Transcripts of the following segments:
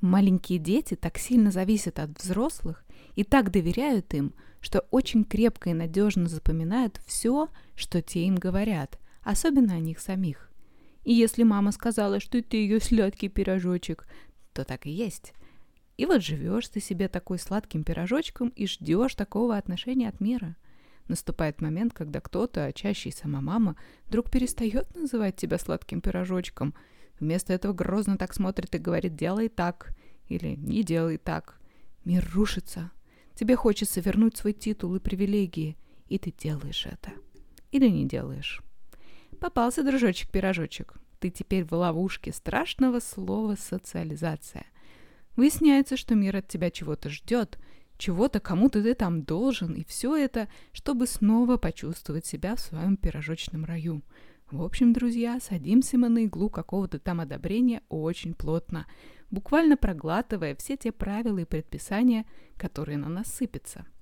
Маленькие дети так сильно зависят от взрослых и так доверяют им, что очень крепко и надежно запоминают все, что те им говорят, особенно о них самих. И если мама сказала, что ты ее сладкий пирожочек, то так и есть. И вот живешь ты себе такой сладким пирожочком и ждешь такого отношения от мира. Наступает момент, когда кто-то, а чаще и сама мама, вдруг перестает называть тебя сладким пирожочком. Вместо этого грозно так смотрит и говорит «делай так» или «не делай так». Мир рушится. Тебе хочется вернуть свой титул и привилегии, и ты делаешь это. Или не делаешь. Попался, дружочек-пирожочек. Ты теперь в ловушке страшного слова «социализация». Выясняется, что мир от тебя чего-то ждет, чего-то кому-то ты там должен, и все это, чтобы снова почувствовать себя в своем пирожочном раю. В общем, друзья, садимся мы на иглу какого-то там одобрения очень плотно, буквально проглатывая все те правила и предписания, которые на нас сыпятся –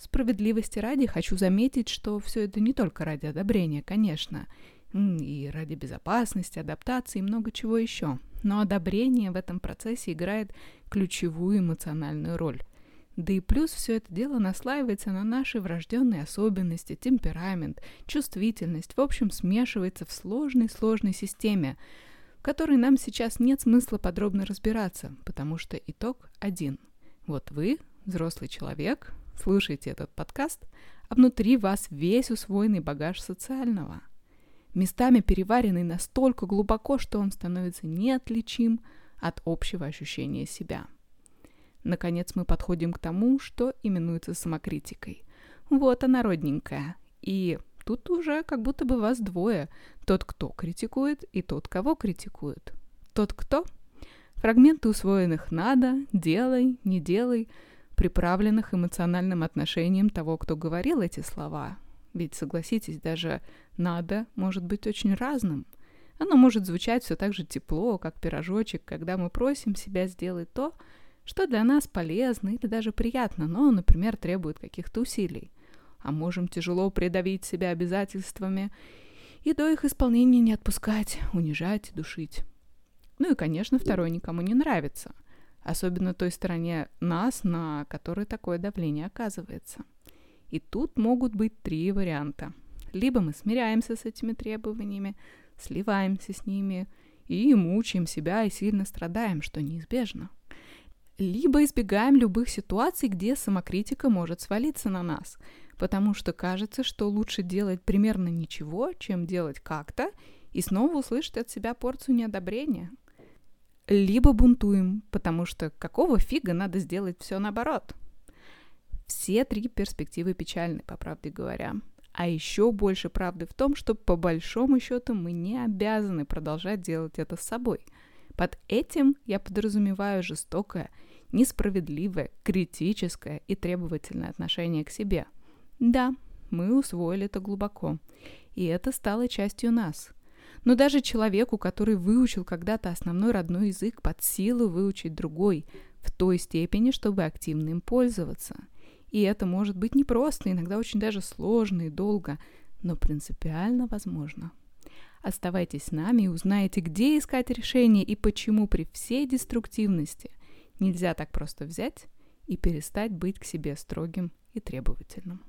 Справедливости ради хочу заметить, что все это не только ради одобрения, конечно, и ради безопасности, адаптации и много чего еще. Но одобрение в этом процессе играет ключевую эмоциональную роль. Да и плюс все это дело наслаивается на наши врожденные особенности, темперамент, чувствительность, в общем, смешивается в сложной-сложной системе, в которой нам сейчас нет смысла подробно разбираться, потому что итог один. Вот вы, взрослый человек, слушаете этот подкаст, а внутри вас весь усвоенный багаж социального. Местами переваренный настолько глубоко, что он становится неотличим от общего ощущения себя. Наконец мы подходим к тому, что именуется самокритикой. Вот она родненькая. И тут уже как будто бы вас двое. Тот, кто критикует, и тот, кого критикуют. Тот, кто? Фрагменты усвоенных «надо», «делай», «не делай», приправленных эмоциональным отношением того, кто говорил эти слова. Ведь, согласитесь, даже «надо» может быть очень разным. Оно может звучать все так же тепло, как пирожочек, когда мы просим себя сделать то, что для нас полезно или даже приятно, но, например, требует каких-то усилий. А можем тяжело придавить себя обязательствами и до их исполнения не отпускать, унижать, душить. Ну и, конечно, второй никому не нравится – особенно той стороне нас, на которой такое давление оказывается. И тут могут быть три варианта. Либо мы смиряемся с этими требованиями, сливаемся с ними и мучаем себя и сильно страдаем, что неизбежно. Либо избегаем любых ситуаций, где самокритика может свалиться на нас, потому что кажется, что лучше делать примерно ничего, чем делать как-то, и снова услышать от себя порцию неодобрения – либо бунтуем, потому что какого фига надо сделать все наоборот. Все три перспективы печальны, по правде говоря. А еще больше правды в том, что по большому счету мы не обязаны продолжать делать это с собой. Под этим я подразумеваю жестокое, несправедливое, критическое и требовательное отношение к себе. Да, мы усвоили это глубоко. И это стало частью нас – но даже человеку, который выучил когда-то основной родной язык, под силу выучить другой в той степени, чтобы активно им пользоваться. И это может быть непросто, иногда очень даже сложно и долго, но принципиально возможно. Оставайтесь с нами и узнаете, где искать решение и почему при всей деструктивности нельзя так просто взять и перестать быть к себе строгим и требовательным.